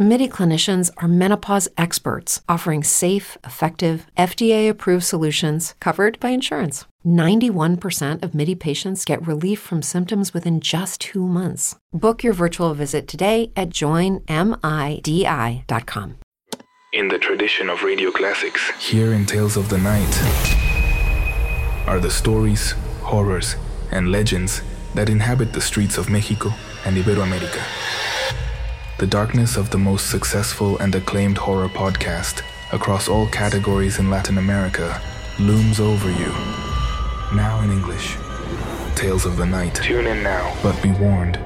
MIDI clinicians are menopause experts offering safe, effective, FDA approved solutions covered by insurance. 91% of MIDI patients get relief from symptoms within just two months. Book your virtual visit today at joinmidi.com. In the tradition of radio classics, Here in Tales of the Night are the stories, horrors, and legends that inhabit the streets of Mexico and Iberoamerica. The darkness of the most successful and acclaimed horror podcast across all categories in Latin America looms over you. Now in English. Tales of the Night. tune in now. But be warned,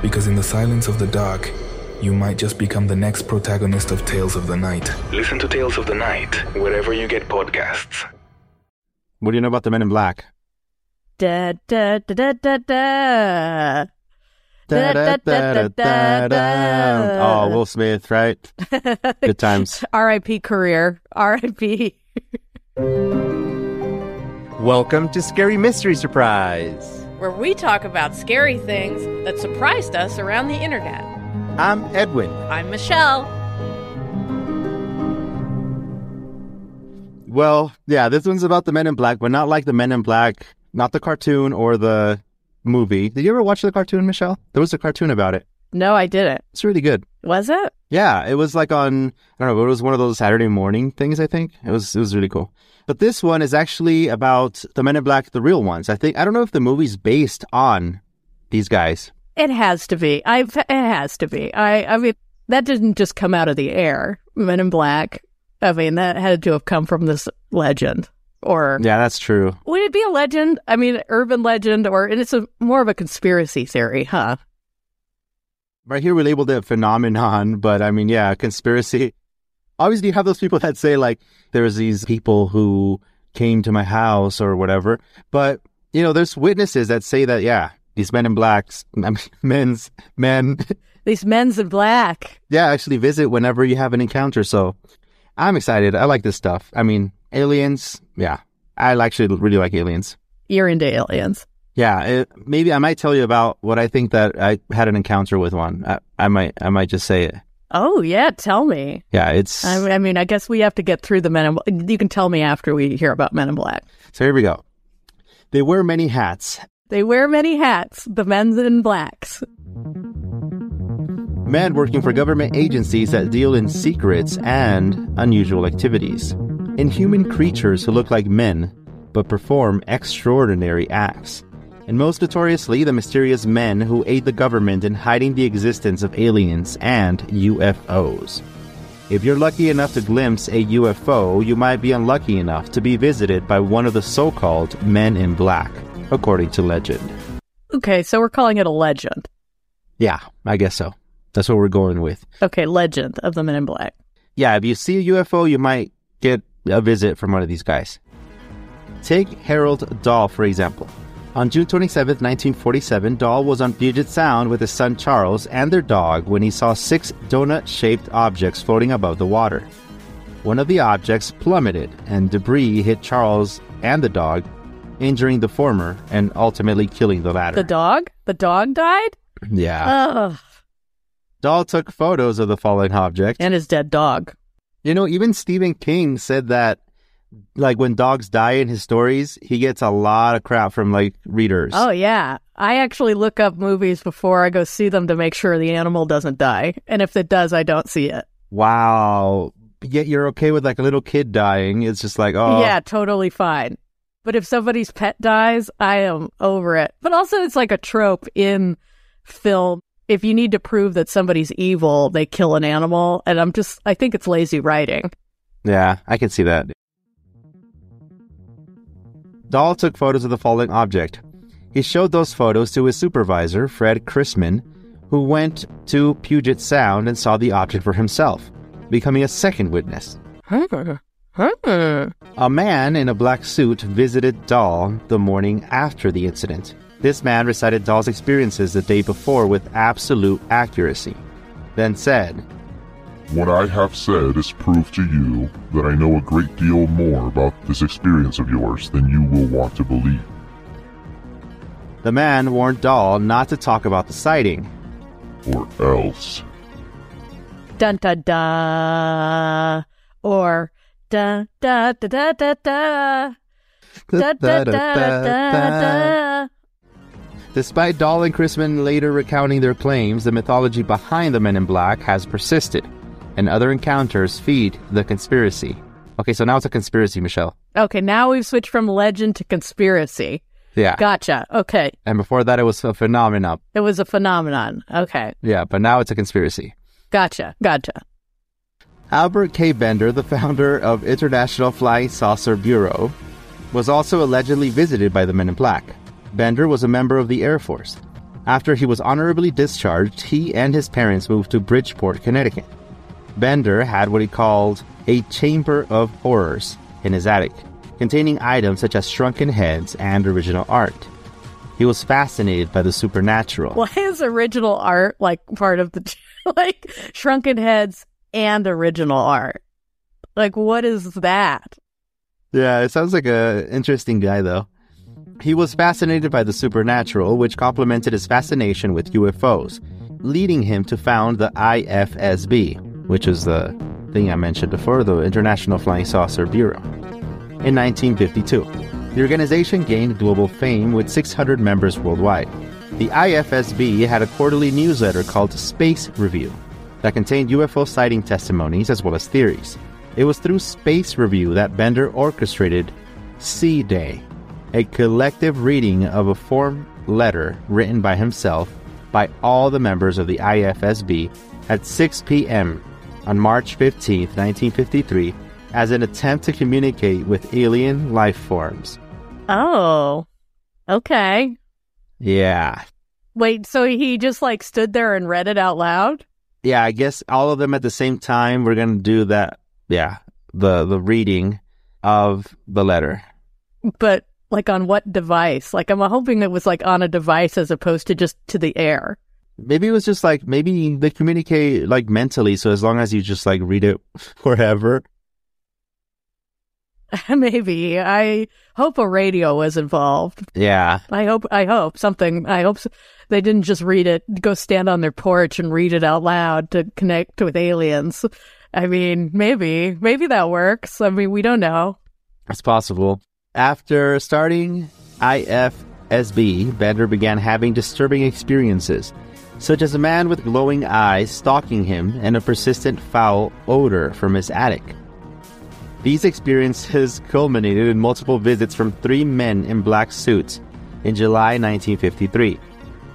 because in the silence of the dark, you might just become the next protagonist of Tales of the Night. Listen to Tales of the Night wherever you get podcasts. What do you know about the Men in Black? Da da da da da da. Da, da, da, da, da, da. Oh, Will Smith, right? Good times. R.I.P. career. R.I.P. Welcome to Scary Mystery Surprise. Where we talk about scary things that surprised us around the internet. I'm Edwin. I'm Michelle. Well, yeah, this one's about the Men in Black, but not like the Men in Black, not the cartoon or the movie. Did you ever watch the cartoon, Michelle? There was a cartoon about it. No, I didn't. It's really good. Was it? Yeah, it was like on I don't know, it was one of those Saturday morning things, I think. It was it was really cool. But this one is actually about the Men in Black, the real ones. I think I don't know if the movie's based on these guys. It has to be. I. It has to be. I. I mean, that didn't just come out of the air. Men in Black. I mean, that had to have come from this legend. Or Yeah, that's true. would it be a legend? I mean, urban legend, or and it's a more of a conspiracy theory, huh? Right here we labeled it phenomenon, but I mean, yeah, conspiracy. Obviously, you have those people that say like there's these people who came to my house or whatever, but you know, there's witnesses that say that yeah, these men in blacks, men's men, These men's in black. yeah, actually visit whenever you have an encounter. So I'm excited. I like this stuff. I mean, aliens, yeah, I actually really like aliens. You're into aliens. Yeah, it, maybe I might tell you about what I think that I had an encounter with one. I, I might, I might just say it. Oh yeah, tell me. Yeah, it's I, I mean, I guess we have to get through the men in. You can tell me after we hear about Men in Black. so. Here we go. They wear many hats. They wear many hats. The men's in blacks. Men working for government agencies that deal in secrets and unusual activities. Inhuman creatures who look like men but perform extraordinary acts. And most notoriously, the mysterious men who aid the government in hiding the existence of aliens and UFOs. If you're lucky enough to glimpse a UFO, you might be unlucky enough to be visited by one of the so called Men in Black, according to legend. Okay, so we're calling it a legend. Yeah, I guess so. That's what we're going with. Okay, legend of the Men in Black. yeah, if you see a UFO, you might get a visit from one of these guys. Take Harold Dahl, for example. On June 27, 1947, Dahl was on Puget Sound with his son Charles and their dog when he saw six donut shaped objects floating above the water. One of the objects plummeted, and debris hit Charles and the dog, injuring the former and ultimately killing the latter. The dog? The dog died? yeah. Ugh. Dahl took photos of the fallen object. And his dead dog. You know, even Stephen King said that, like, when dogs die in his stories, he gets a lot of crap from, like, readers. Oh, yeah. I actually look up movies before I go see them to make sure the animal doesn't die. And if it does, I don't see it. Wow. Yet you're okay with, like, a little kid dying. It's just like, oh. Yeah, totally fine. But if somebody's pet dies, I am over it. But also, it's like a trope in film. If you need to prove that somebody's evil, they kill an animal. And I'm just, I think it's lazy writing. Yeah, I can see that. Dahl took photos of the falling object. He showed those photos to his supervisor, Fred Crisman, who went to Puget Sound and saw the object for himself, becoming a second witness. Huh. Huh. A man in a black suit visited Dahl the morning after the incident. This man recited Dahl's experiences the day before with absolute accuracy, then said, What I have said is proof to you that I know a great deal more about this experience of yours than you will want to believe. The man warned Dahl not to talk about the sighting. Or else. Dun da da. Or da da da da da da. Da da da da da. Despite Dahl and Crisman later recounting their claims, the mythology behind the Men in Black has persisted, and other encounters feed the conspiracy. Okay, so now it's a conspiracy, Michelle. Okay, now we've switched from legend to conspiracy. Yeah. Gotcha. Okay. And before that, it was a phenomenon. It was a phenomenon. Okay. Yeah, but now it's a conspiracy. Gotcha. Gotcha. Albert K. Bender, the founder of International Flying Saucer Bureau, was also allegedly visited by the Men in Black. Bender was a member of the Air Force. After he was honorably discharged, he and his parents moved to Bridgeport, Connecticut. Bender had what he called a chamber of horrors in his attic, containing items such as shrunken heads and original art. He was fascinated by the supernatural. Why is original art like part of the like shrunken heads and original art? Like what is that? Yeah, it sounds like a interesting guy though. He was fascinated by the supernatural, which complemented his fascination with UFOs, leading him to found the IFSB, which is the thing I mentioned before, the International Flying Saucer Bureau. In 1952, the organization gained global fame with 600 members worldwide. The IFSB had a quarterly newsletter called Space Review that contained UFO sighting testimonies as well as theories. It was through Space Review that Bender orchestrated C-Day, a collective reading of a form letter written by himself by all the members of the IFSB at 6 p.m. on March 15, 1953, as an attempt to communicate with alien life forms. Oh. Okay. Yeah. Wait, so he just like stood there and read it out loud? Yeah, I guess all of them at the same time. We're going to do that. Yeah. The, the reading of the letter. But like on what device? Like I'm hoping it was like on a device as opposed to just to the air. Maybe it was just like, maybe they communicate like mentally. So as long as you just like read it forever. Maybe. I hope a radio was involved. Yeah. I hope, I hope something, I hope s they didn't just read it, go stand on their porch and read it out loud to connect with aliens. I mean, maybe, maybe that works. I mean, we don't know. It's possible. After starting IFSB, Bender began having disturbing experiences, such as a man with glowing eyes stalking him and a persistent foul odor from his attic. These experiences culminated in multiple visits from three men in black suits in July 1953,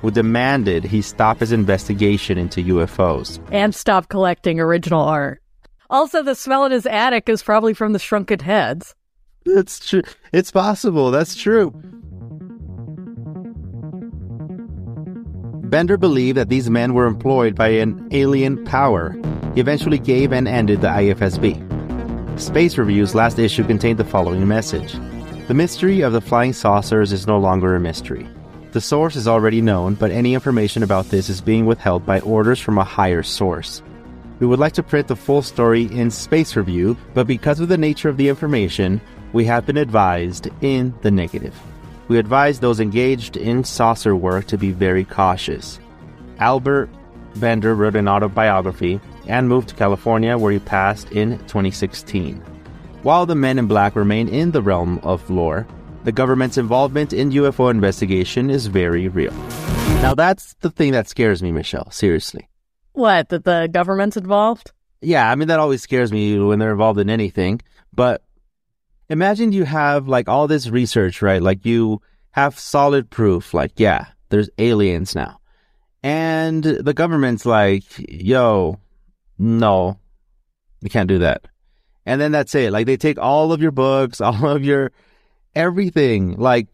who demanded he stop his investigation into UFOs. And stop collecting original art. Also, the smell in his attic is probably from the shrunken heads. That's true. It's possible. That's true. Bender believed that these men were employed by an alien power. He eventually gave and ended the IFSB. Space Review's last issue contained the following message The mystery of the flying saucers is no longer a mystery. The source is already known, but any information about this is being withheld by orders from a higher source. We would like to print the full story in Space Review, but because of the nature of the information, we have been advised in the negative. We advise those engaged in saucer work to be very cautious. Albert Bender wrote an autobiography and moved to California where he passed in 2016. While the men in black remain in the realm of lore, the government's involvement in UFO investigation is very real. Now that's the thing that scares me, Michelle, seriously. What, that the government's involved? Yeah, I mean that always scares me when they're involved in anything, but imagine you have like all this research, right? Like you have solid proof, like, yeah, there's aliens now. And the government's like, yo, no, we can't do that. And then that's it. Like they take all of your books, all of your everything. Like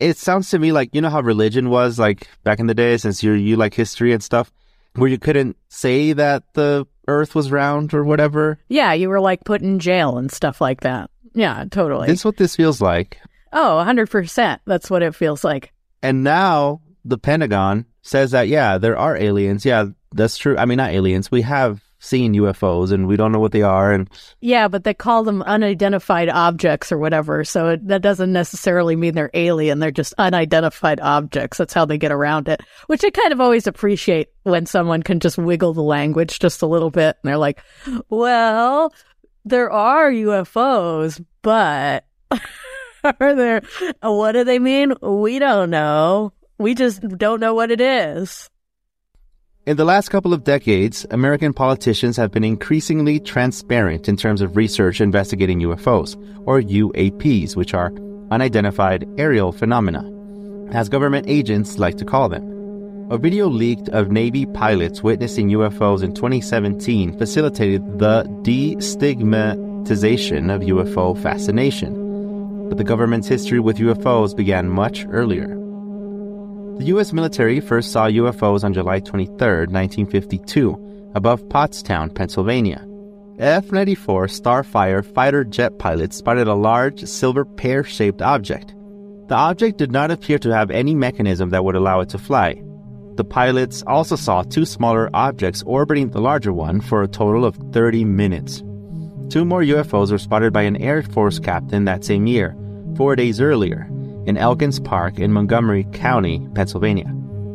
it sounds to me like, you know how religion was like back in the day, since you you like history and stuff, where you couldn't say that the earth was round or whatever. Yeah, you were like put in jail and stuff like that. Yeah, totally. This is what this feels like. Oh, 100%. That's what it feels like. And now the Pentagon says that, yeah, there are aliens. Yeah, that's true. I mean, not aliens. We have seen UFOs and we don't know what they are. And Yeah, but they call them unidentified objects or whatever. So it, that doesn't necessarily mean they're alien. They're just unidentified objects. That's how they get around it, which I kind of always appreciate when someone can just wiggle the language just a little bit. And they're like, well, there are UFOs, but are there, what do they mean? We don't know. We just don't know what it is. in the last couple of decades, American politicians have been increasingly transparent in terms of research investigating UFOs, or UAPs, which are unidentified aerial phenomena, as government agents like to call them. A video leaked of Navy pilots witnessing UFOs in 2017 facilitated the destigmatization of UFO fascination. But the government's history with UFOs began much earlier. The U.S. military first saw UFOs on July 23, 1952, above Pottstown, Pennsylvania. F 94 Starfire fighter jet pilots spotted a large silver pear shaped object. The object did not appear to have any mechanism that would allow it to fly. The pilots also saw two smaller objects orbiting the larger one for a total of 30 minutes. Two more UFOs were spotted by an Air Force captain that same year, four days earlier, in Elkins Park in Montgomery County, Pennsylvania.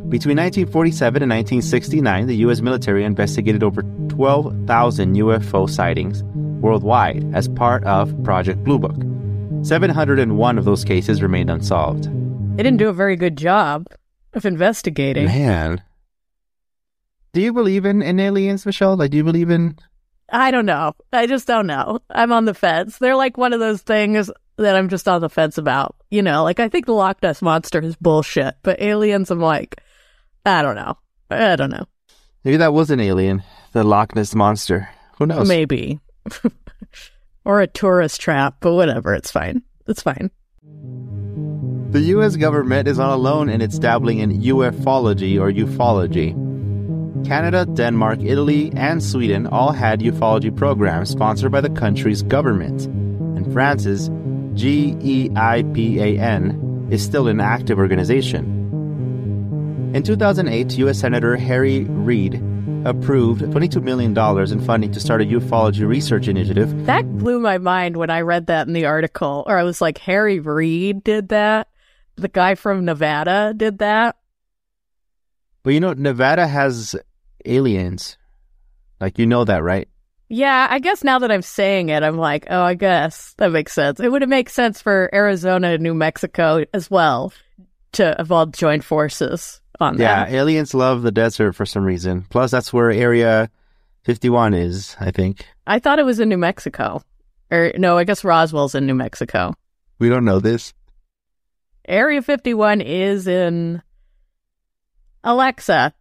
Between 1947 and 1969, the U.S. military investigated over 12,000 UFO sightings worldwide as part of Project Blue Book. 701 of those cases remained unsolved. They didn't do a very good job of investigating. Man. Do you believe in, in aliens, Michelle? Like, do you believe in. I don't know. I just don't know. I'm on the fence. They're like one of those things that I'm just on the fence about. You know, like I think the Loch Ness monster is bullshit, but aliens, I'm like, I don't know. I don't know. Maybe that was an alien, the Loch Ness monster. Who knows? Maybe. or a tourist trap, but whatever. It's fine. It's fine. The US government is not alone in its dabbling in ufology or ufology. Canada, Denmark, Italy, and Sweden all had ufology programs sponsored by the country's government. And France's GEIPAN is still an active organization. In 2008, U.S. Senator Harry Reid approved $22 million in funding to start a ufology research initiative That blew my mind when I read that in the article. Or I was like, Harry Reid did that. The guy from Nevada did that. But you know, Nevada has aliens. Like, you know that, right? Yeah, I guess now that I'm saying it, I'm like, oh, I guess that makes sense. It would make sense for Arizona and New Mexico as well to have all joined forces on Yeah, that. Yeah, aliens love the desert for some reason. Plus, that's where Area 51 is, I think. I thought it was in New Mexico. Or no, I guess Roswell's in New Mexico. We don't know this. Area 51 is in Alexa.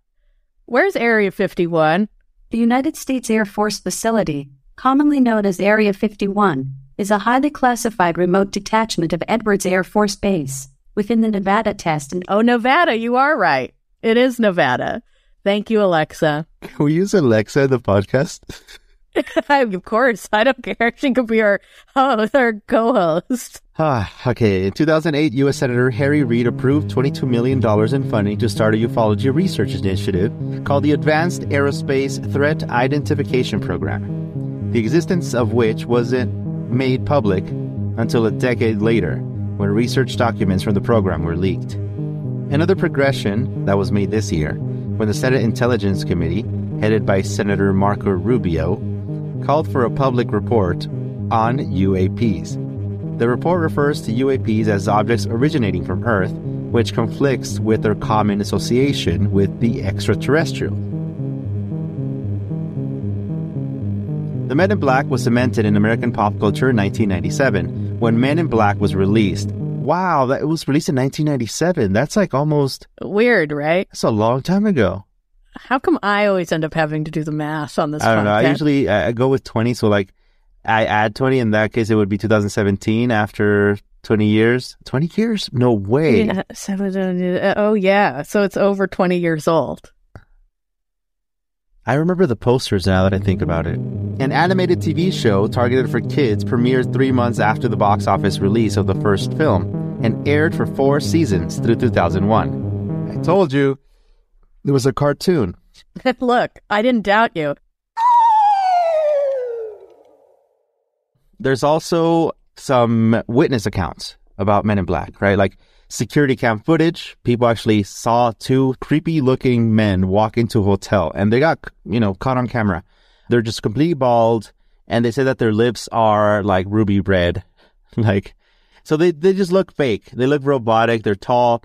Where's Area 51? The United States Air Force facility, commonly known as Area 51, is a highly classified remote detachment of Edwards Air Force Base within the Nevada test and Oh, Nevada, you are right. It is Nevada. Thank you, Alexa. We use Alexa in the podcast. of course, I don't care. She could be our host, our co-host. Ah, okay. In 2008, U.S. Senator Harry Reid approved $22 million in funding to start a ufology research initiative called the Advanced Aerospace Threat Identification Program, the existence of which wasn't made public until a decade later when research documents from the program were leaked. Another progression that was made this year when the Senate Intelligence Committee, headed by Senator Marco Rubio, called for a public report on UAPs. The report refers to UAPs as objects originating from Earth, which conflicts with their common association with the extraterrestrial. The Men in Black was cemented in American pop culture in 1997 when Men in Black was released. Wow, that it was released in 1997. That's like almost Weird, right? that's a long time ago. How come I always end up having to do the math on this? I don't know. I usually uh, I go with 20, so like I add 20. In that case, it would be 2017 after 20 years. 20 years? No way. Yeah, seven, uh, oh yeah, so it's over twenty years old. I remember the posters now that I think about it. An animated TV show targeted for kids premiered three months after the box office release of the first film and aired for four seasons through 2001. I told you, it was a cartoon. Look, I didn't doubt you. There's also some witness accounts about Men in Black, right? Like security cam footage. People actually saw two creepy looking men walk into a hotel and they got, you know, caught on camera. They're just completely bald and they say that their lips are like ruby red. like, so they, they just look fake. They look robotic. They're tall.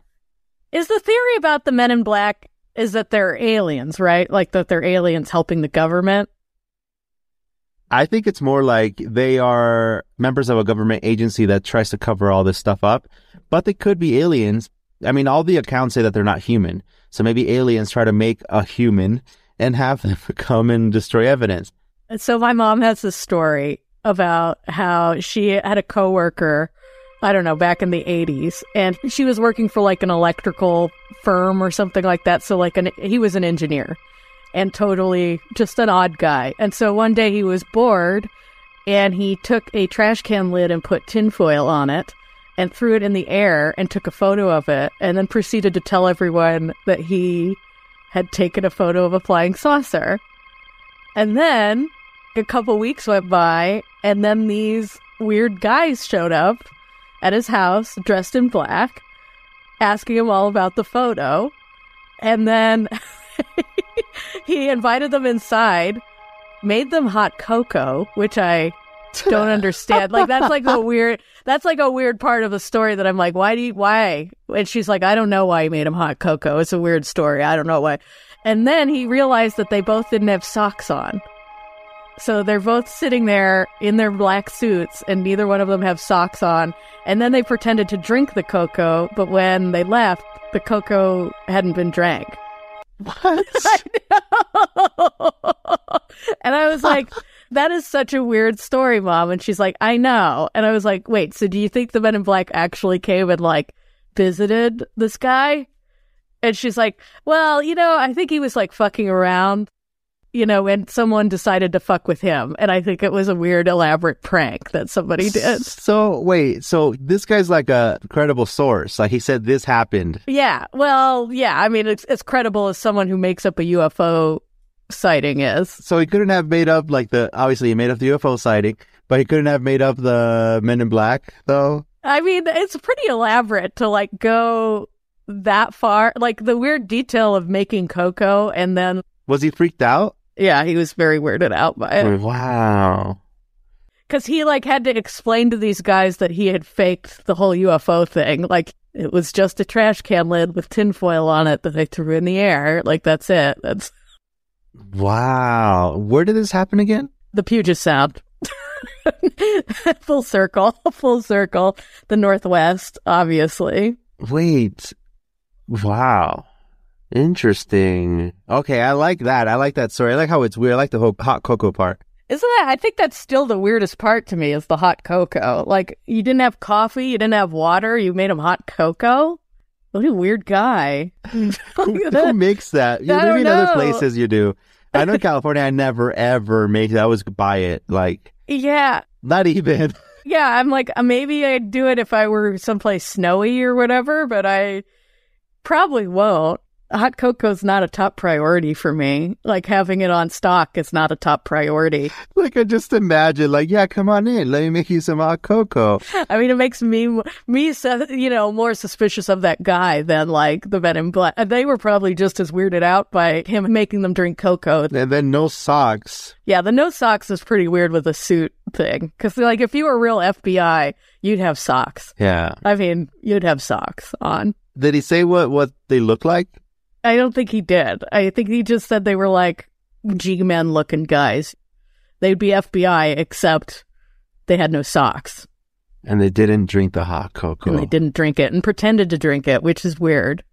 Is the theory about the men in black is that they're aliens, right? Like that they're aliens helping the government? I think it's more like they are members of a government agency that tries to cover all this stuff up, but they could be aliens. I mean, all the accounts say that they're not human. So maybe aliens try to make a human and have them come and destroy evidence. So my mom has this story about how she had a coworker, I don't know, back in the 80s, and she was working for like an electrical firm or something like that. So like an he was an engineer and totally just an odd guy. And so one day he was bored and he took a trash can lid and put tinfoil on it and threw it in the air and took a photo of it and then proceeded to tell everyone that he had taken a photo of a flying saucer. And then a couple weeks went by and then these weird guys showed up at his house dressed in black asking him all about the photo. And then he invited them inside, made them hot cocoa, which I don't understand. Like that's like a weird that's like a weird part of the story that I'm like, why do you why? And she's like, I don't know why he made him hot cocoa. It's a weird story. I don't know why. And then he realized that they both didn't have socks on. So they're both sitting there in their black suits and neither one of them have socks on. And then they pretended to drink the cocoa, but when they left, the cocoa hadn't been drank. What? and I was like, that is such a weird story, mom. And she's like, I know. And I was like, wait, so do you think the men in black actually came and like visited this guy? And she's like, well, you know, I think he was like fucking around, you know, and someone decided to fuck with him. And I think it was a weird, elaborate prank that somebody did. So wait, so this guy's like a credible source. Like he said this happened. Yeah. Well, yeah. I mean, it's as credible as someone who makes up a UFO sighting is. So he couldn't have made up like the obviously he made up the UFO sighting, but he couldn't have made up the Men in Black though. I mean, it's pretty elaborate to like go that far. Like the weird detail of making cocoa and then, Was he freaked out? Yeah, he was very weirded out by it. Wow. Because he like had to explain to these guys that he had faked the whole UFO thing. Like it was just a trash can lid with tinfoil on it that they threw in the air. Like that's it. That's Wow. Where did this happen again? the Puget Sound. full circle, full circle. The Northwest, obviously. Wait. Wow. Interesting. Okay, I like that. I like that story. I like how it's weird. I like the whole hot cocoa part. Isn't that? I think that's still the weirdest part to me is the hot cocoa. Like you didn't have coffee, you didn't have water, you made him hot cocoa. What a weird guy. Who, who makes that? You don't in other places you do. I know in California I never ever make that. I always buy it. Like yeah, not even. yeah. I'm like uh, maybe I'd do it if I were someplace snowy or whatever, but I probably won't. Hot cocoa is not a top priority for me. Like having it on stock is not a top priority. Like I just imagine, like, yeah, come on in, let me make you some hot cocoa. I mean, it makes me, me, you know, more suspicious of that guy than like the Men in Black. Uh, they were probably just as weirded out by him making them drink cocoa. And then no socks. Yeah, the no socks is pretty weird with the suit thing. Because, like, if you were real FBI, you'd have socks. Yeah. I mean, you'd have socks on. Did he say what what they look like? I don't think he did. I think he just said they were like G Men looking guys. They'd be FBI, except they had no socks. And they didn't drink the hot cocoa. And they didn't drink it and pretended to drink it, which is weird.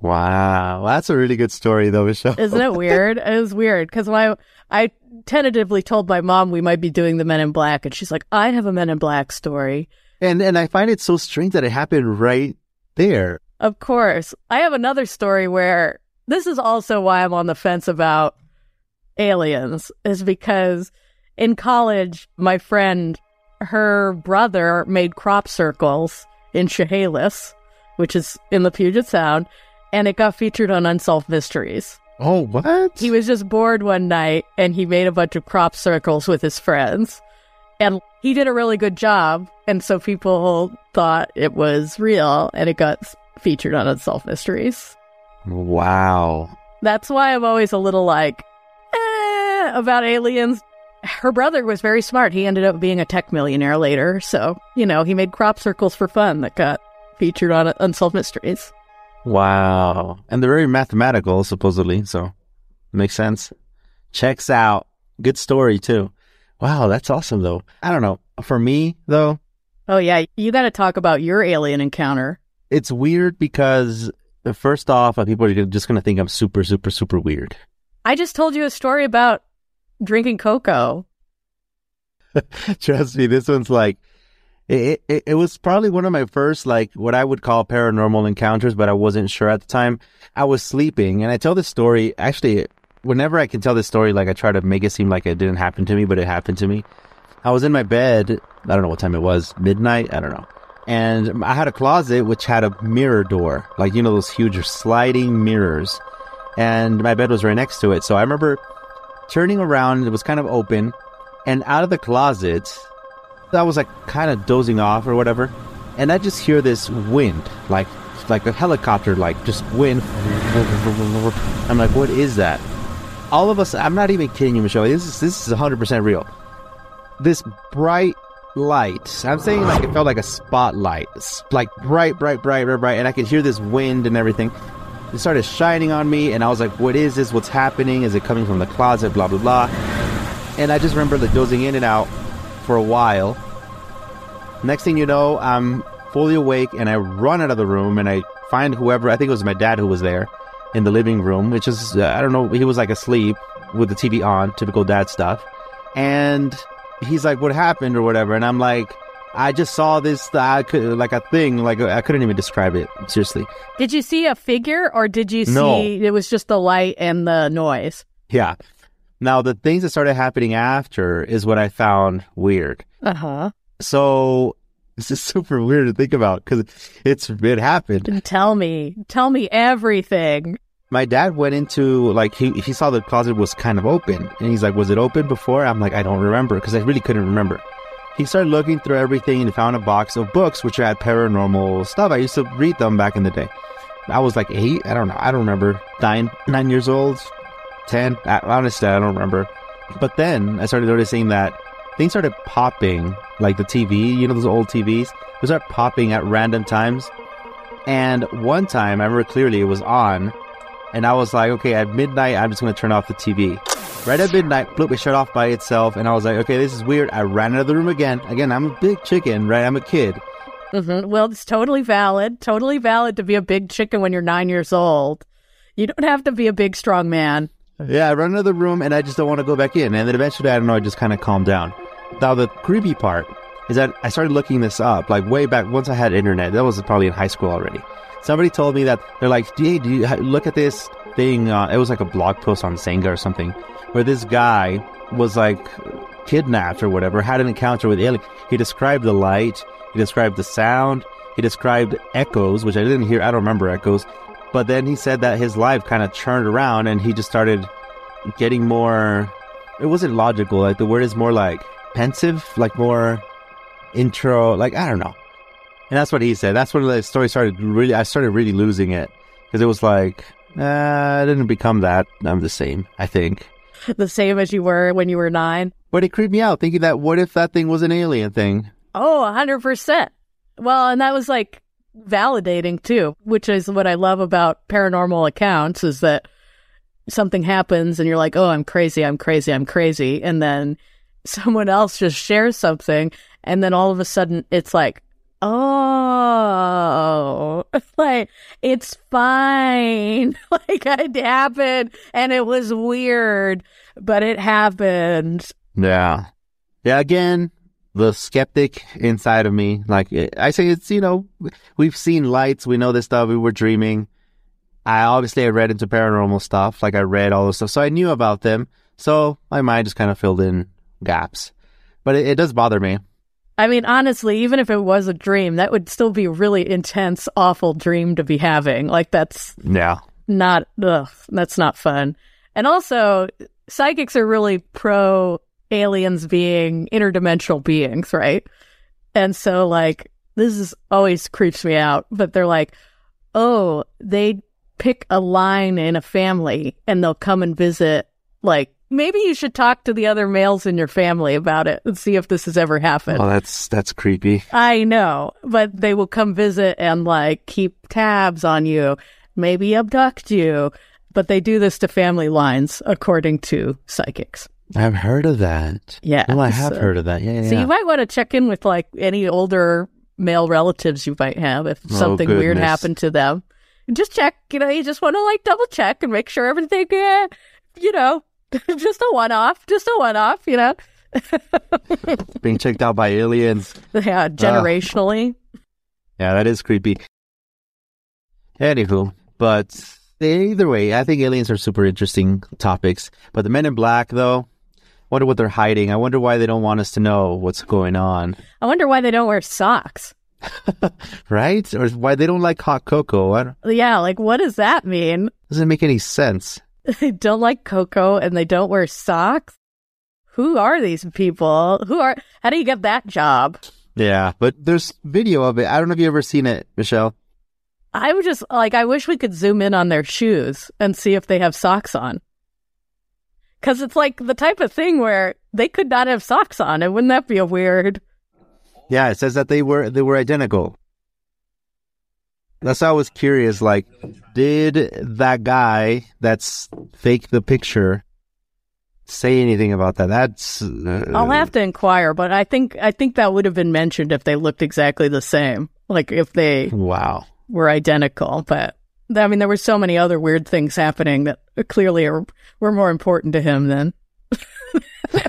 Wow, that's a really good story, though, Michelle. Isn't it weird? it was weird because my I tentatively told my mom we might be doing the Men in Black, and she's like, "I have a Men in Black story." And and I find it so strange that it happened right there. Of course, I have another story where this is also why I'm on the fence about aliens, is because in college, my friend, her brother made crop circles in Chehalis, which is in the Puget Sound, and it got featured on Unsolved Mysteries. Oh, what? He was just bored one night and he made a bunch of crop circles with his friends. And he did a really good job. And so people thought it was real and it got featured on Unsolved Mysteries. Wow. That's why I'm always a little like, eh, about aliens. Her brother was very smart. He ended up being a tech millionaire later. So, you know, he made crop circles for fun that got featured on Unsolved Mysteries. Wow. And they're very mathematical, supposedly. So makes sense. Checks out. Good story, too. Wow, that's awesome, though. I don't know. For me, though, Oh, yeah. You got to talk about your alien encounter. It's weird because, uh, first off, people are just going to think I'm super, super, super weird. I just told you a story about drinking cocoa. Trust me, this one's like, it, it, it was probably one of my first, like, what I would call paranormal encounters, but I wasn't sure at the time. I was sleeping, and I tell this story, actually, whenever I can tell this story, like, I try to make it seem like it didn't happen to me, but it happened to me. I was in my bed, I don't know what time it was, midnight, I don't know. And I had a closet which had a mirror door, like, you know, those huge sliding mirrors. And my bed was right next to it. So I remember turning around, it was kind of open, and out of the closet, I was like kind of dozing off or whatever, and I just hear this wind, like like a helicopter, like just wind. I'm like, what is that? All of us, I'm not even kidding you, Michelle. This is this is 100 percent real. This bright light. I'm saying like it felt like a spotlight, like bright, bright, bright, bright, bright, and I could hear this wind and everything. It started shining on me, and I was like, "What is this? What's happening? Is it coming from the closet?" Blah blah blah. And I just remember like dozing in and out for a while. Next thing you know, I'm fully awake and I run out of the room and I find whoever, I think it was my dad who was there in the living room, which is, uh, I don't know, he was like asleep with the TV on, typical dad stuff. And he's like, what happened or whatever. And I'm like, I just saw this, I could, like a thing, like I couldn't even describe it, seriously. Did you see a figure or did you see No. it was just the light and the noise? Yeah. Now, the things that started happening after is what I found weird. Uh huh. So this is super weird to think about because it's it happened. Tell me, tell me everything. My dad went into like he he saw the closet was kind of open and he's like, "Was it open before?" I'm like, "I don't remember" because I really couldn't remember. He started looking through everything and found a box of books which had paranormal stuff. I used to read them back in the day. I was like eight. I don't know. I don't remember. Nine, nine years old, ten. I, honestly, I don't remember. But then I started noticing that things started popping, like the TV. You know those old TVs. They start popping at random times. And one time, I remember clearly, it was on, and I was like, okay, at midnight, I'm just gonna turn off the TV. Right at midnight, bloop, it shut off by itself, and I was like, okay, this is weird. I ran out of the room again. Again, I'm a big chicken, right? I'm a kid. hmm Well, it's totally valid. Totally valid to be a big chicken when you're nine years old. You don't have to be a big, strong man. Yeah, I run out of the room and I just don't want to go back in. And then eventually, I don't know, I just kind of calmed down. Now, the creepy part is that I started looking this up, like way back once I had internet. That was probably in high school already. Somebody told me that they're like, hey, do you look at this thing? Uh, it was like a blog post on Xanga or something, where this guy was like kidnapped or whatever, had an encounter with alien. He described the light, he described the sound, he described echoes, which I didn't hear. I don't remember echoes. But then he said that his life kind of turned around and he just started getting more. It wasn't logical. Like the word is more like pensive, like more intro. Like I don't know. And that's what he said. That's when the story started. Really, I started really losing it because it was like uh, I didn't become that. I'm the same. I think. The same as you were when you were nine. But it creeped me out thinking that what if that thing was an alien thing? Oh, a 100%. Well, and that was like validating too, which is what I love about paranormal accounts is that something happens and you're like, oh, I'm crazy, I'm crazy, I'm crazy. And then someone else just shares something. And then all of a sudden it's like, oh, like it's fine. like it happened and it was weird, but it happened. Yeah. Yeah, again, the skeptic inside of me, like I say, it's, you know, we've seen lights, we know this stuff, we were dreaming. I obviously I read into paranormal stuff, like I read all this stuff, so I knew about them. So my mind just kind of filled in gaps. But it, it does bother me. I mean, honestly, even if it was a dream, that would still be a really intense, awful dream to be having. Like that's Yeah. not, ugh, that's not fun. And also, psychics are really pro aliens being interdimensional beings, right? And so like this is always creeps me out, but they're like, "Oh, they pick a line in a family and they'll come and visit like maybe you should talk to the other males in your family about it and see if this has ever happened. Oh, that's that's creepy. I know, but they will come visit and like keep tabs on you, maybe abduct you, but they do this to family lines according to psychics. I've heard of that. Yeah, Well, I have so- heard of that. Yeah, yeah. So you might want to check in with like any older male relatives you might have if Oh, something weird happened to them. And just check, you know, you just want to like double check and make sure everything, uh, you know, just a one off, just a one off, you know, Being checked out by aliens. yeah, ah. generationally. Yeah, that is creepy. Anywho, but either way, I think aliens are super interesting topics. But the Men in Black, though, wonder what they're hiding. I wonder why they don't want us to know what's going on, I wonder why they don't wear socks. right? Or why they don't like hot cocoa. Yeah, like what does that mean? doesn't make any sense. They don't like cocoa and they don't wear socks. Who are these people? Who are? How do you get that job? Yeah, but there's video of it. I don't know if you ever seen it, Michelle. I would just like. I wish we could zoom in on their shoes and see if they have socks on. Because it's like the type of thing where they could not have socks on, and wouldn't that be a weird? Yeah, it says that they were they were identical. That's why I was curious. Like, did that guy that's fake the picture say anything about that? That's uh, I'll have to inquire, but I think I think that would have been mentioned if they looked exactly the same, like if they wow. were identical. But I mean, there were so many other weird things happening that clearly are, were more important to him than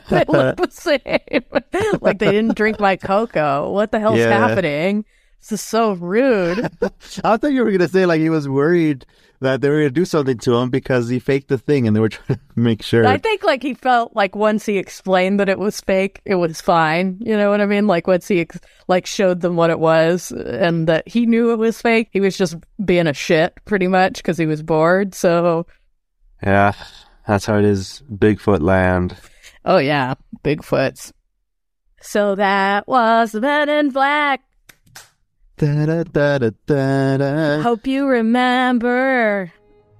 they look the same. like they didn't drink my cocoa. What the hell's Yeah. happening? This is so rude. I thought you were gonna say like he was worried that they were gonna do something to him because he faked the thing and they were trying to make sure. I think like he felt like once he explained that it was fake, it was fine. You know what I mean? Like once he ex- like showed them what it was and that he knew it was fake, he was just being a shit pretty much because he was bored. So, yeah, that's how it is. Bigfoot land. oh yeah, Bigfoots. So that was the Men in Black. Hope you remember.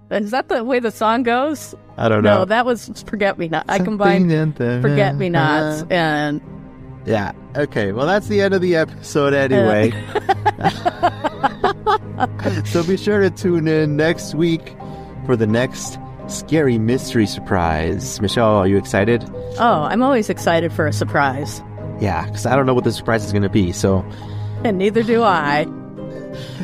Is that the way the song goes? I don't know. No, that was Forget Me Not. I combined Forget Me Nots and Yeah. Okay. Well, that's the end of the episode uh, anyway. so be sure to tune in next week for the next scary mystery surprise. Michelle, are you excited? oh, I'm always excited for a surprise. Yeah, because I don't know what the surprise is going to be. So, And neither do I.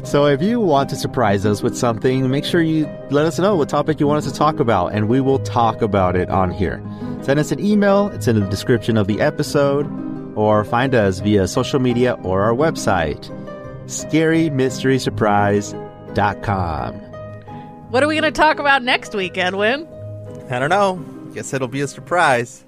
so if you want to surprise us with something, make sure you let us know what topic you want us to talk about, and we will talk about it on here. Send us an email. It's in the description of the episode, or find us via social media or our website, ScaryMysterySurprise.com. What are we going to talk about next week, Edwin? I don't know. Guess it'll be a surprise.